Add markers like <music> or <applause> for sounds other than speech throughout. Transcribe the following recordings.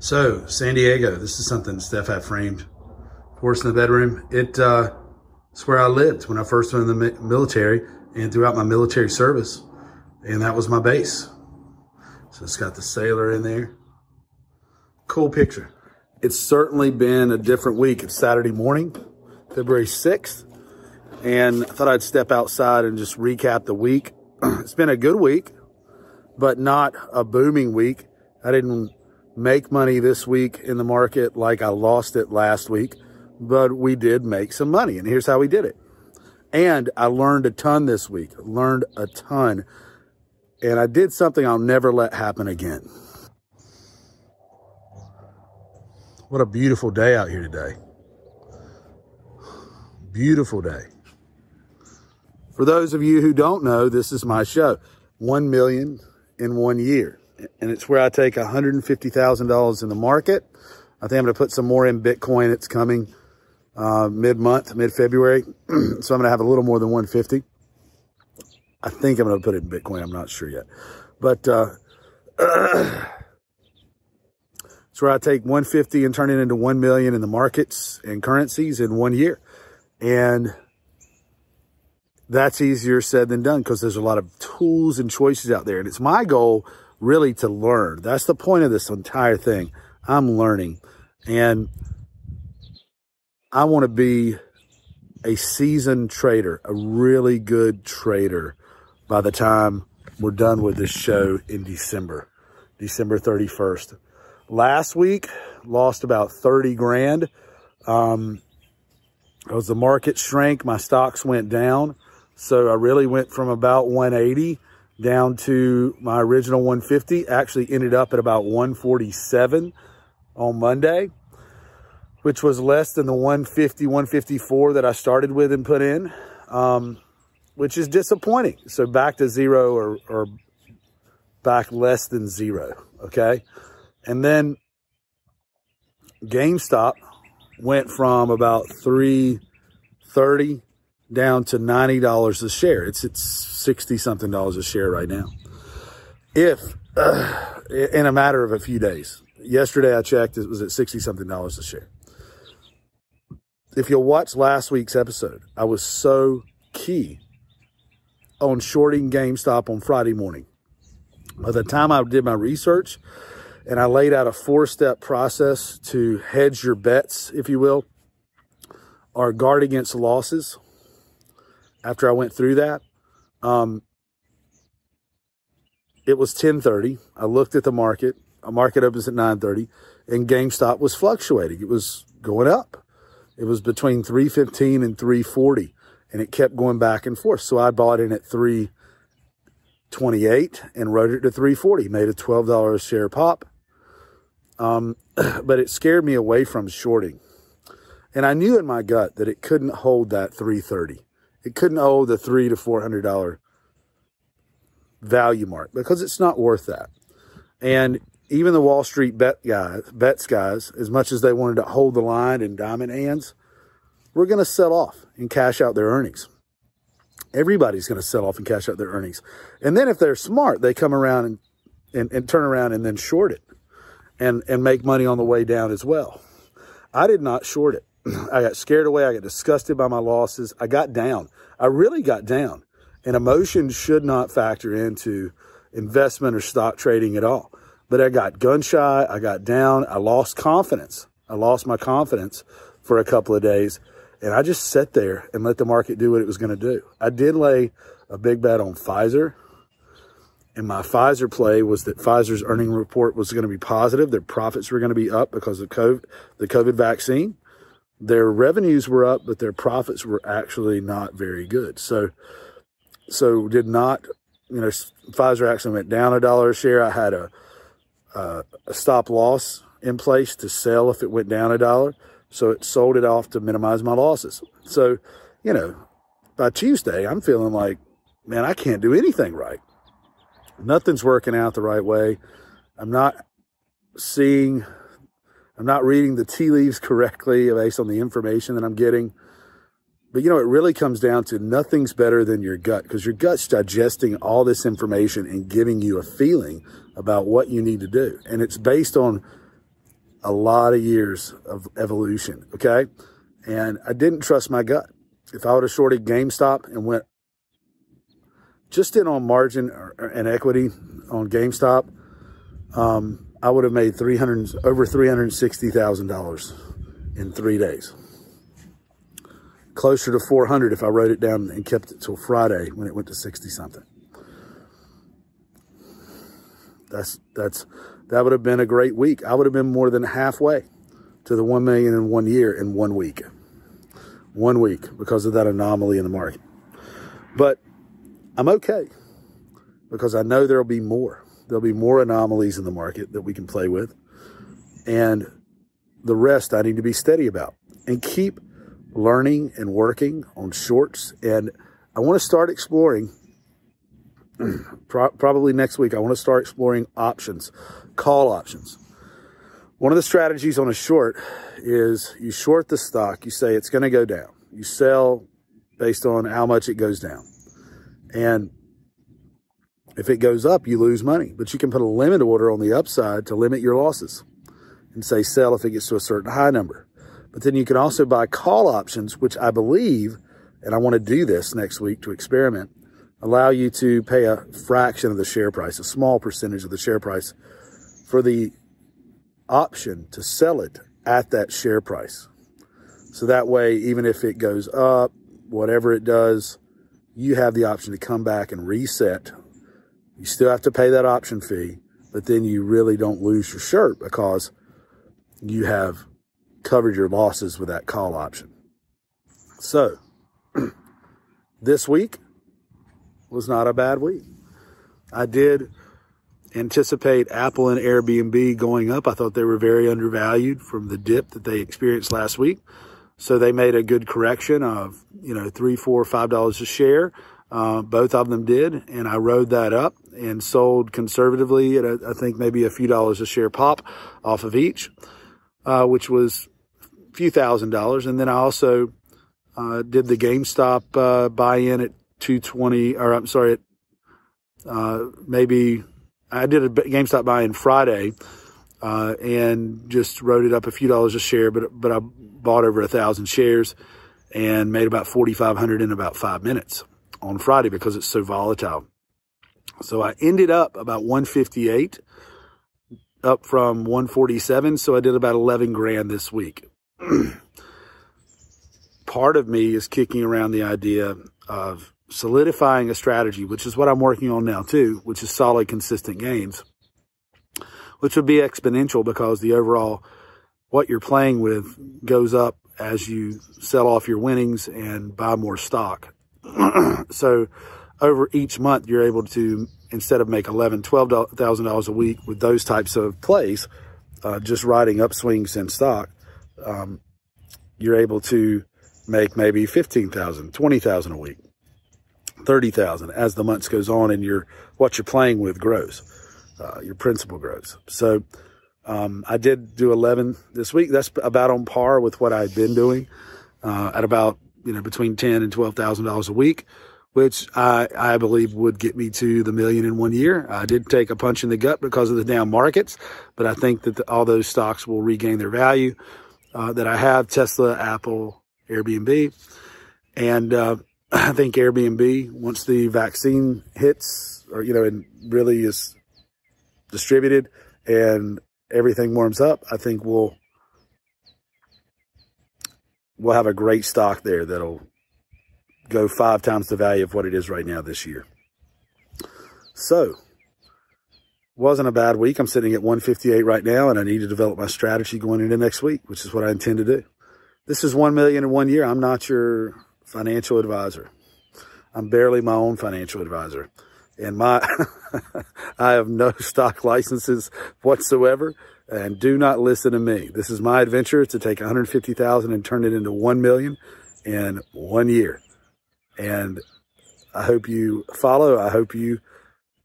So, San Diego, this is something Steph had framed for us in the bedroom. It, uh, it's where I lived when I first went in the military and throughout my military service. And that was my base. So it's got the sailor in there. Cool picture. It's certainly been a different week. It's Saturday morning, February 6th. And I thought I'd step outside and just recap the week. <clears throat> it's been a good week, but not a booming week. I didn't make money this week in the market like I lost it last week, but we did make some money. And here's how we did it. And I learned a ton this week, learned a ton. And I did something I'll never let happen again. What a beautiful day out here today. Beautiful day. For those of you who don't know, this is my show. 1 million in one year and it's where I take $150,000 in the market. I think I'm going to put some more in Bitcoin. It's coming uh, mid-month, mid-February. <clears throat> so I'm going to have a little more than 150. I think I'm going to put it in Bitcoin. I'm not sure yet. But uh, <clears throat> it's where I take 150 and turn it into 1 million in the markets and currencies in one year. And that's easier said than done because there's a lot of tools and choices out there. And it's my goal really to learn. That's the point of this entire thing. I'm learning. And I want to be a seasoned trader, a really good trader by the time we're done with this show in December, December 31st. Last week, lost about 30 grand. Um, as the market shrank, my stocks went down. So I really went from about 180 down to my original 150. Actually ended up at about 147 on Monday, which was less than the 150, 154 that I started with and put in, um, which is disappointing. So back to zero or, or back less than zero. Okay. And then GameStop went from about 330 down to $90 a share. It's at 60 something dollars a share right now. If uh, in a matter of a few days, yesterday I checked, it was at 60 something dollars a share. If you'll watch last week's episode, I was so key on shorting GameStop on Friday morning. By the time I did my research and I laid out a four step process to hedge your bets, if you will, or guard against losses, after I went through that, um, it was 1030. I looked at the market. A market opens at 930 and GameStop was fluctuating. It was going up. It was between 315 and 340 and it kept going back and forth. So I bought in at 328 and rode it to 340, made a $12 share pop. Um, <clears throat> but it scared me away from shorting. And I knew in my gut that it couldn't hold that 330 it couldn't owe the three to four hundred dollar value mark because it's not worth that. And even the Wall Street bet guys, bets guys, as much as they wanted to hold the line in diamond hands, we're going to sell off and cash out their earnings. Everybody's going to sell off and cash out their earnings. And then if they're smart, they come around and, and, and turn around and then short it and, and make money on the way down as well. I did not short it. <clears throat> I got scared away. I got disgusted by my losses. I got down. I really got down. And emotion should not factor into investment or stock trading at all. But I got gun shy. I got down. I lost confidence. I lost my confidence for a couple of days. And I just sat there and let the market do what it was going to do. I did lay a big bet on Pfizer. And my Pfizer play was that Pfizer's earning report was going to be positive. Their profits were going to be up because of COVID, the COVID vaccine their revenues were up, but their profits were actually not very good. So, so did not, you know, Pfizer actually went down a dollar a share. I had a, a, a stop loss in place to sell if it went down a dollar. So it sold it off to minimize my losses. So, you know, by Tuesday, I'm feeling like, man, I can't do anything right. Nothing's working out the right way. I'm not seeing I'm not reading the tea leaves <laughs> correctly based on the information that I'm getting. But you know, it really comes down to nothing's better than your gut because your gut's digesting all this information and giving you a feeling about what you need to do. And it's based on a lot of years of evolution. Okay. And I didn't trust my gut. If I would have shorted GameStop and went just in on margin and equity on GameStop, um, I would have made 300 over $360,000 in three days. Closer to 400 if I wrote it down and kept it till Friday when it went to 60 something. That's, that's, that would have been a great week. I would have been more than halfway to the 1 million in one year in one week. One week because of that anomaly in the market. But I'm okay because I know there'll be more. There'll be more anomalies in the market that we can play with. And the rest I need to be steady about and keep learning and working on shorts. And I want to start exploring <clears throat> probably next week. I want to start exploring options, call options. One of the strategies on a short is you short the stock, you say it's going to go down. You sell based on how much it goes down. And if it goes up, you lose money, but you can put a limit order on the upside to limit your losses and say sell if it gets to a certain high number. But then you can also buy call options, which I believe, and I want to do this next week to experiment, allow you to pay a fraction of the share price, a small percentage of the share price for the option to sell it at that share price. So that way, even if it goes up, whatever it does, you have the option to come back and reset you still have to pay that option fee, but then you really don't lose your shirt because you have covered your losses with that call option. So, <clears throat> this week was not a bad week. I did anticipate Apple and Airbnb going up. I thought they were very undervalued from the dip that they experienced last week. So they made a good correction of, you know, three, four, five dollars a share. Uh, both of them did, and I rode that up and sold conservatively at a, I think maybe a few dollars a share pop off of each, uh, which was a few thousand dollars. And then I also uh, did the GameStop uh, buy-in at 220, or I'm sorry, at, uh, maybe I did a GameStop buy-in Friday and just wrote it up a few dollars a share, but but I bought over a thousand shares and made about 4,500 in about five minutes on Friday because it's so volatile. So I ended up about 158 up from 147. So I did about 11 grand this week. <clears throat> Part of me is kicking around the idea of solidifying a strategy, which is what I'm working on now too, which is solid, consistent gains, which would be exponential because the overall, what you're playing with goes up as you sell off your winnings and buy more stock. <clears throat> so over each month, you're able to, instead of make eleven, twelve thousand dollars a week with those types of plays, uh, just riding upswings in stock, um, you're able to make maybe 15,000, 20,000 a week, 30,000 as the months goes on and your, what you're playing with grows, uh, your principal grows. So, um, I did do 11 this week. That's about on par with what I've been doing, uh, at about you know, between ten and twelve thousand dollars a week, which I I believe would get me to the million in one year. I did take a punch in the gut because of the down markets, but I think that the, all those stocks will regain their value uh, that I have: Tesla, Apple, Airbnb, and uh, <clears throat> I think Airbnb once the vaccine hits, or you know, and really is distributed and everything warms up, I think we'll we'll have a great stock there that'll go five times the value of what it is right now this year. So, wasn't a bad week. I'm sitting at 158 right now, and I need to develop my strategy going into next week, which is what I intend to do. This is 1 million in one year. I'm not your financial advisor. I'm barely my own financial advisor. And my, <laughs> I have no stock licenses whatsoever and do not listen to me. This is my adventure to take 150,000 and turn it into 1 million in one year. And I hope you follow. I hope you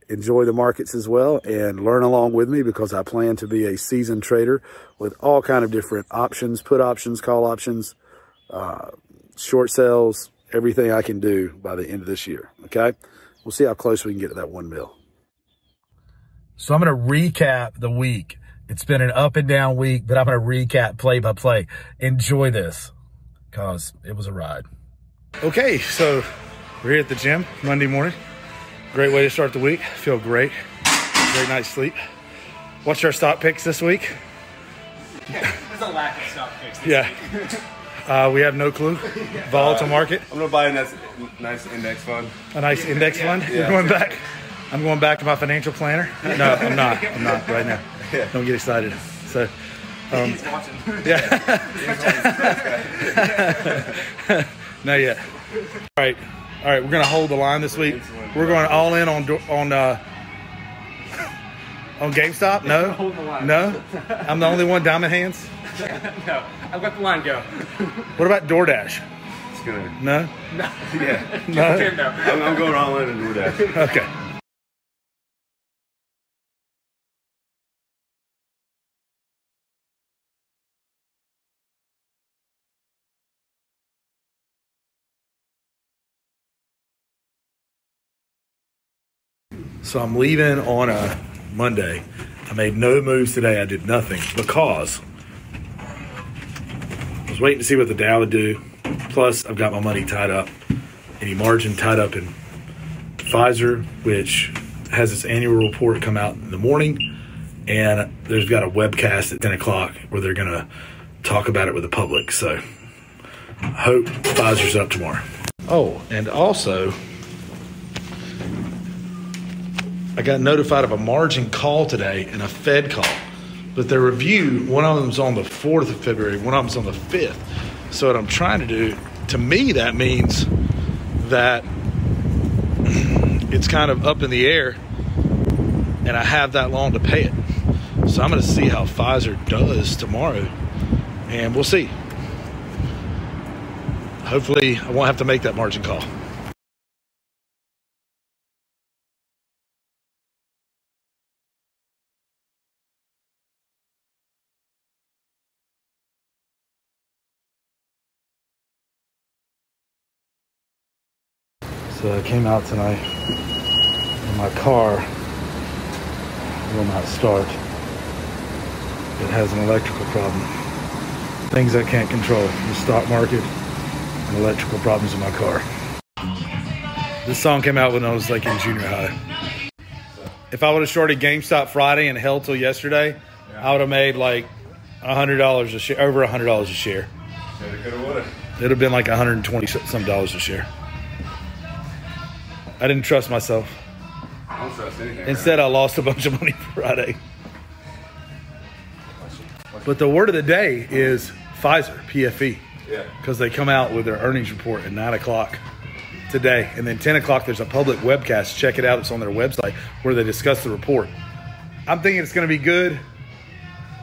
enjoy the markets as well and learn along with me because I plan to be a seasoned trader with all kind of different options, put options, call options, uh, short sales, everything I can do by the end of this year. Okay. We'll see how close we can get to that one mil. So I'm going to recap the week It's been an up and down week, but I'm going to recap play by play. Enjoy this because it was a ride. Okay, so we're here at the gym Monday morning. Great way to start the week. Feel great. Great night's sleep. What's our stock picks this week? There's a lack of stock picks. this Yeah. week. Uh, we have no clue. Volatile market. I'm gonna buy a nice, nice index fund. A nice index fund. You're going back. I'm going back to my financial planner. No, I'm not. I'm not right now. Yeah. Don't get excited. So, He's watching. <laughs> yeah. <laughs> Not yet. All right. All right. We're gonna hold the line this week. We're going all in on on uh, on GameStop. No. <laughs> Hold the line. No. I'm the only one. Diamond hands. no, I've let the line go. What about DoorDash? It's good. No. No. Yeah. No. I'm, I'm going all in and DoorDash. Okay. So I'm leaving on a Monday. I made no moves today. I did nothing because I was waiting to see what the Dow would do. Plus, I've got my money tied up, any margin tied up in Pfizer, which has its annual report come out in the morning, and there's got a webcast at 10 o'clock where they're going to talk about it with the public. So, I hope Pfizer's up tomorrow. Oh, and also, I got notified of a margin call today and a Fed call. But their review, one of them's on the 4th of February, one of them's on the 5th. So, what I'm trying to do, to me, that means that <clears throat> it's kind of up in the air and I have that long to pay it. So, I'm going to see how Pfizer does tomorrow and we'll see. Hopefully, I won't have to make that margin call. So I came out tonight and my car will not start. It has an electrical problem. Things I can't control. The stock market and electrical problems in my car. This song came out when I was like in junior high. If I would have shorted GameStop Friday and held till yesterday, I would have made like hundred dollars a share, over hundred dollars a share. It'd have been like 120 some dollars a share. I didn't trust myself. I don't trust anything. Instead, I lost a bunch of money <laughs> Friday. But the word of the day is Pfizer, PFE, Yeah. because they come out with their earnings report at 9 o'clock today. And then 10 o'clock, there's a public webcast. Check it out. It's on their website where they discuss the report. I'm thinking it's going to be good.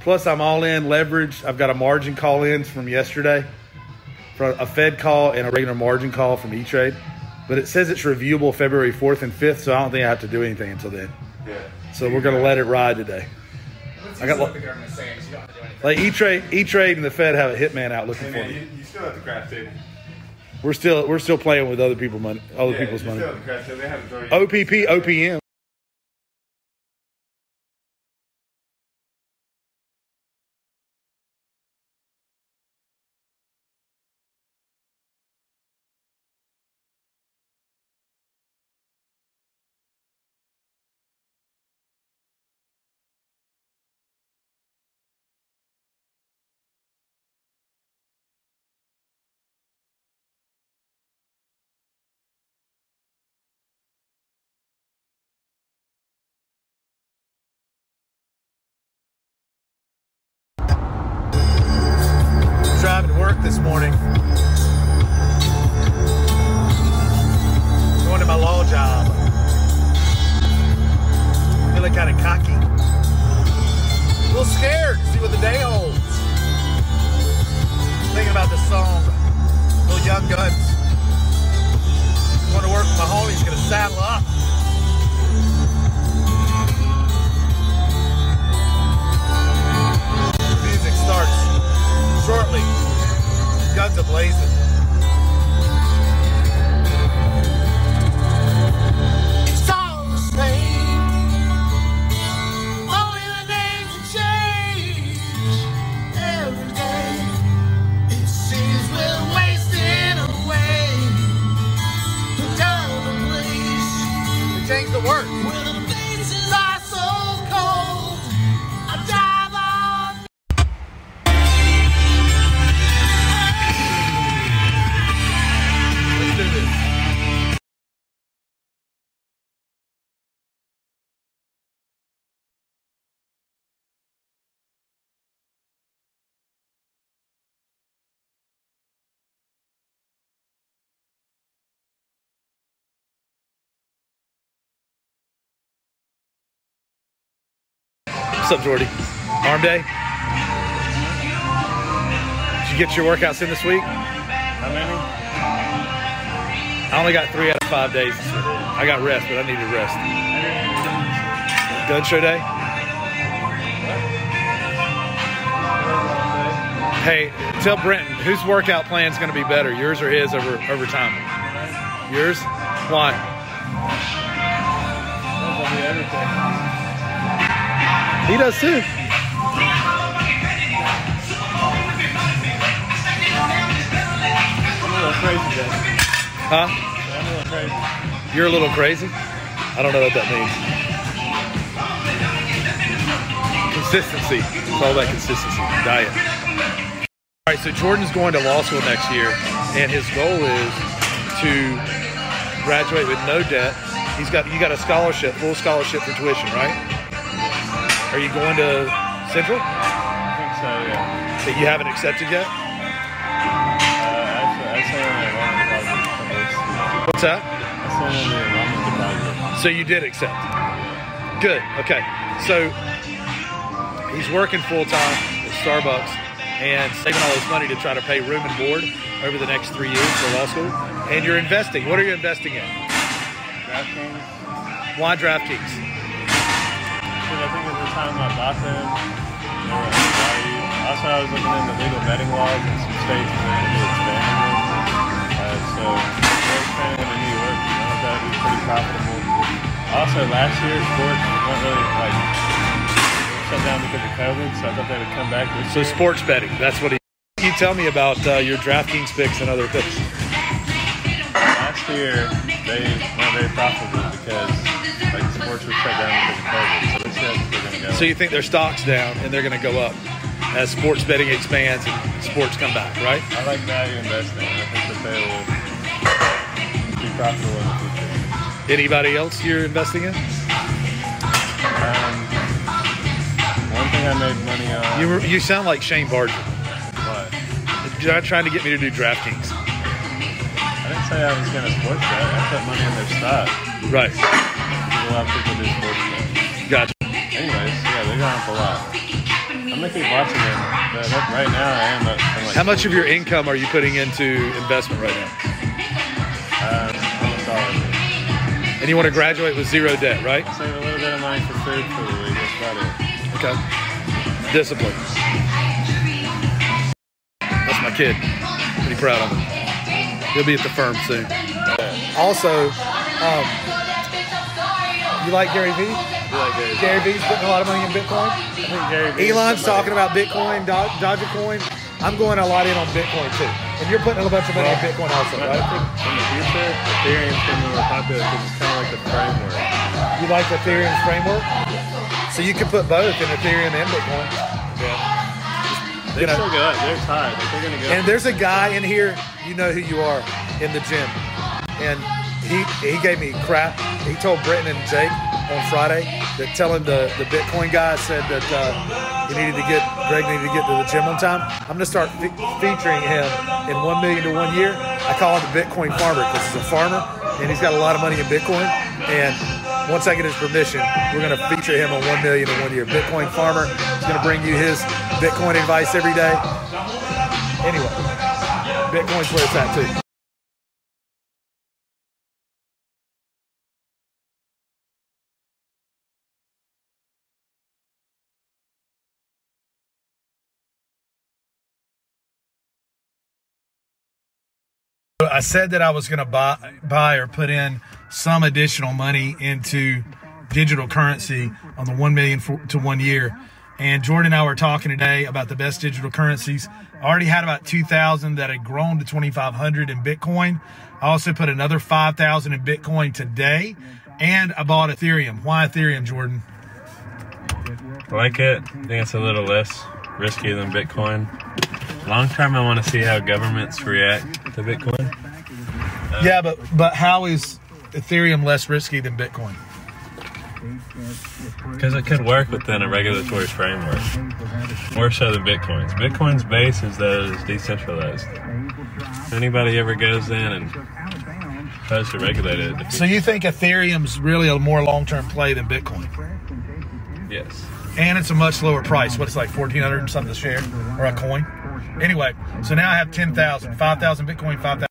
Plus, I'm all in leverage. I've got a margin call in from yesterday, for a Fed call and a regular margin call from E Trade. But it says it's reviewable February 4th and 5th, so I don't think I have to do anything until then. Yeah. So we're going to let it ride today. That's I got what the government's saying is you don't have to do anything. Like E Trade, E Trade, and the Fed have a hitman out looking Hey, for me. you, you still have the crash table. We're still we're still playing with other people money, other Yeah, people's money. still have the crash table. They haven't. OPP, OPM. This morning. Going to my law job. Feeling kind of cocky. A little scared to see what the day holds. Thinking about this song, Little Young Guns. Going to work with my homies, gonna saddle up. Music starts shortly. Guns a What's up, Jordy? Arm day? Did you get your workouts in this week? How many? I only got three out of five days. I got rest, but I needed rest. Gun show day? Hey, tell Brenton whose workout plan is going to be better, yours or his over over time? Yours? Why? He does too. Huh? You're a little crazy? I don't know what that means. Consistency. It's all that consistency. Diet. All right, so Jordan's going to law school next year, and his goal is to graduate with no debt. He's got you got a scholarship, full scholarship for tuition, right? Are you going to Central I think so, yeah. that you haven't accepted yet? Uh, I still only enrollment deposit. What's that? I still only enrollment deposit. So you did accept. Good. Okay. So he's working full time at Starbucks and saving all his money to try to pay room and board over the next three years for law school. And you're investing. What are you investing in? DraftKings. Why DraftKings? Because I think at the time I bought them, they were undervalued. Also, I was looking into legal betting laws in some states and they were expanding them. Uh, so, they're expanding them in New York. You know, that would be pretty profitable. Also, last year, sports weren't really like shut down because of COVID, so I thought they would come back this So year. sports betting. That's what he. You tell me about uh, your DraftKings picks and other picks. Last year, they weren't very profitable because So you think their stock's down and they're going to go up as sports betting expands and sports come back, right? I like value investing. I think that they will be profitable in the future. Anybody else you're investing in? Um, one thing I made money on. You were, you sound like Shane Barger. what? You're trying to get me to do DraftKings. I didn't say I was going to sports bet. I put money in their stock. Right. A lot of people do sports bet. Gotcha. Anyways, yeah, they're going up a lot. I'm gonna keep watching them, but right now I am up. from, like, How much of your income are you putting into investment right now? Um, almost all of it. And you want to graduate with zero debt, right? Save a little bit of money for food for the week. That's about it. Okay. Discipline. That's my kid. Pretty proud of him. He'll be at the firm soon. Also, um, you like Gary Vee? You like Gary? Gary Vee's putting a lot of money in Bitcoin. I think Gary Vee is Elon's talking about Bitcoin, Do- Dogecoin. I'm going a lot in on Bitcoin too. And you're putting a bunch of money in Bitcoin also, I right? think in the future, Ethereum's going to be more popular because it's kind of like the framework. You like the Ethereum framework? So you can put both in Ethereum and Bitcoin. Yeah. They You know- still go up. They're tied. Like they're going to go. And there's a guy in here, you know who you are, in the gym. And he he gave me crap. He told Britton and Jake on Friday that telling the, the Bitcoin guy said that uh, he needed to get, Greg needed to get to the gym on time. I'm going to start fe- featuring him in 1 million to 1 year. I call him the Bitcoin farmer because he's a farmer and he's got a lot of money in Bitcoin. And once I get his permission, we're going to feature him on 1 million in 1 year. Bitcoin farmer. He's going to bring you his Bitcoin advice every day. Anyway, Bitcoin's where it's at too. I said that I was going to buy, buy or put in some additional money into digital currency on the 1 million for, to one year. And Jordan and I were talking today about the best digital currencies. I already had about 2,000 that had grown to 2,500 in Bitcoin. I also put another 5,000 in Bitcoin today. And I bought Ethereum. Why Ethereum, Jordan? I like it. I think it's a little less risky than Bitcoin. Long term, I want to see how governments react to Bitcoin. Yeah, but but how is Ethereum less risky than Bitcoin? Because it could work within a regulatory framework. More so than Bitcoin's. Bitcoin's base is that it is decentralized. If anybody ever goes in and tries to regulate it. So you think Ethereum's really a more long-term play than Bitcoin? yes. and it's a much lower price. What it's like fourteen hundred and something a share or a coin. Anyway, so now I have 10,000, 5,000 Bitcoin, 5,000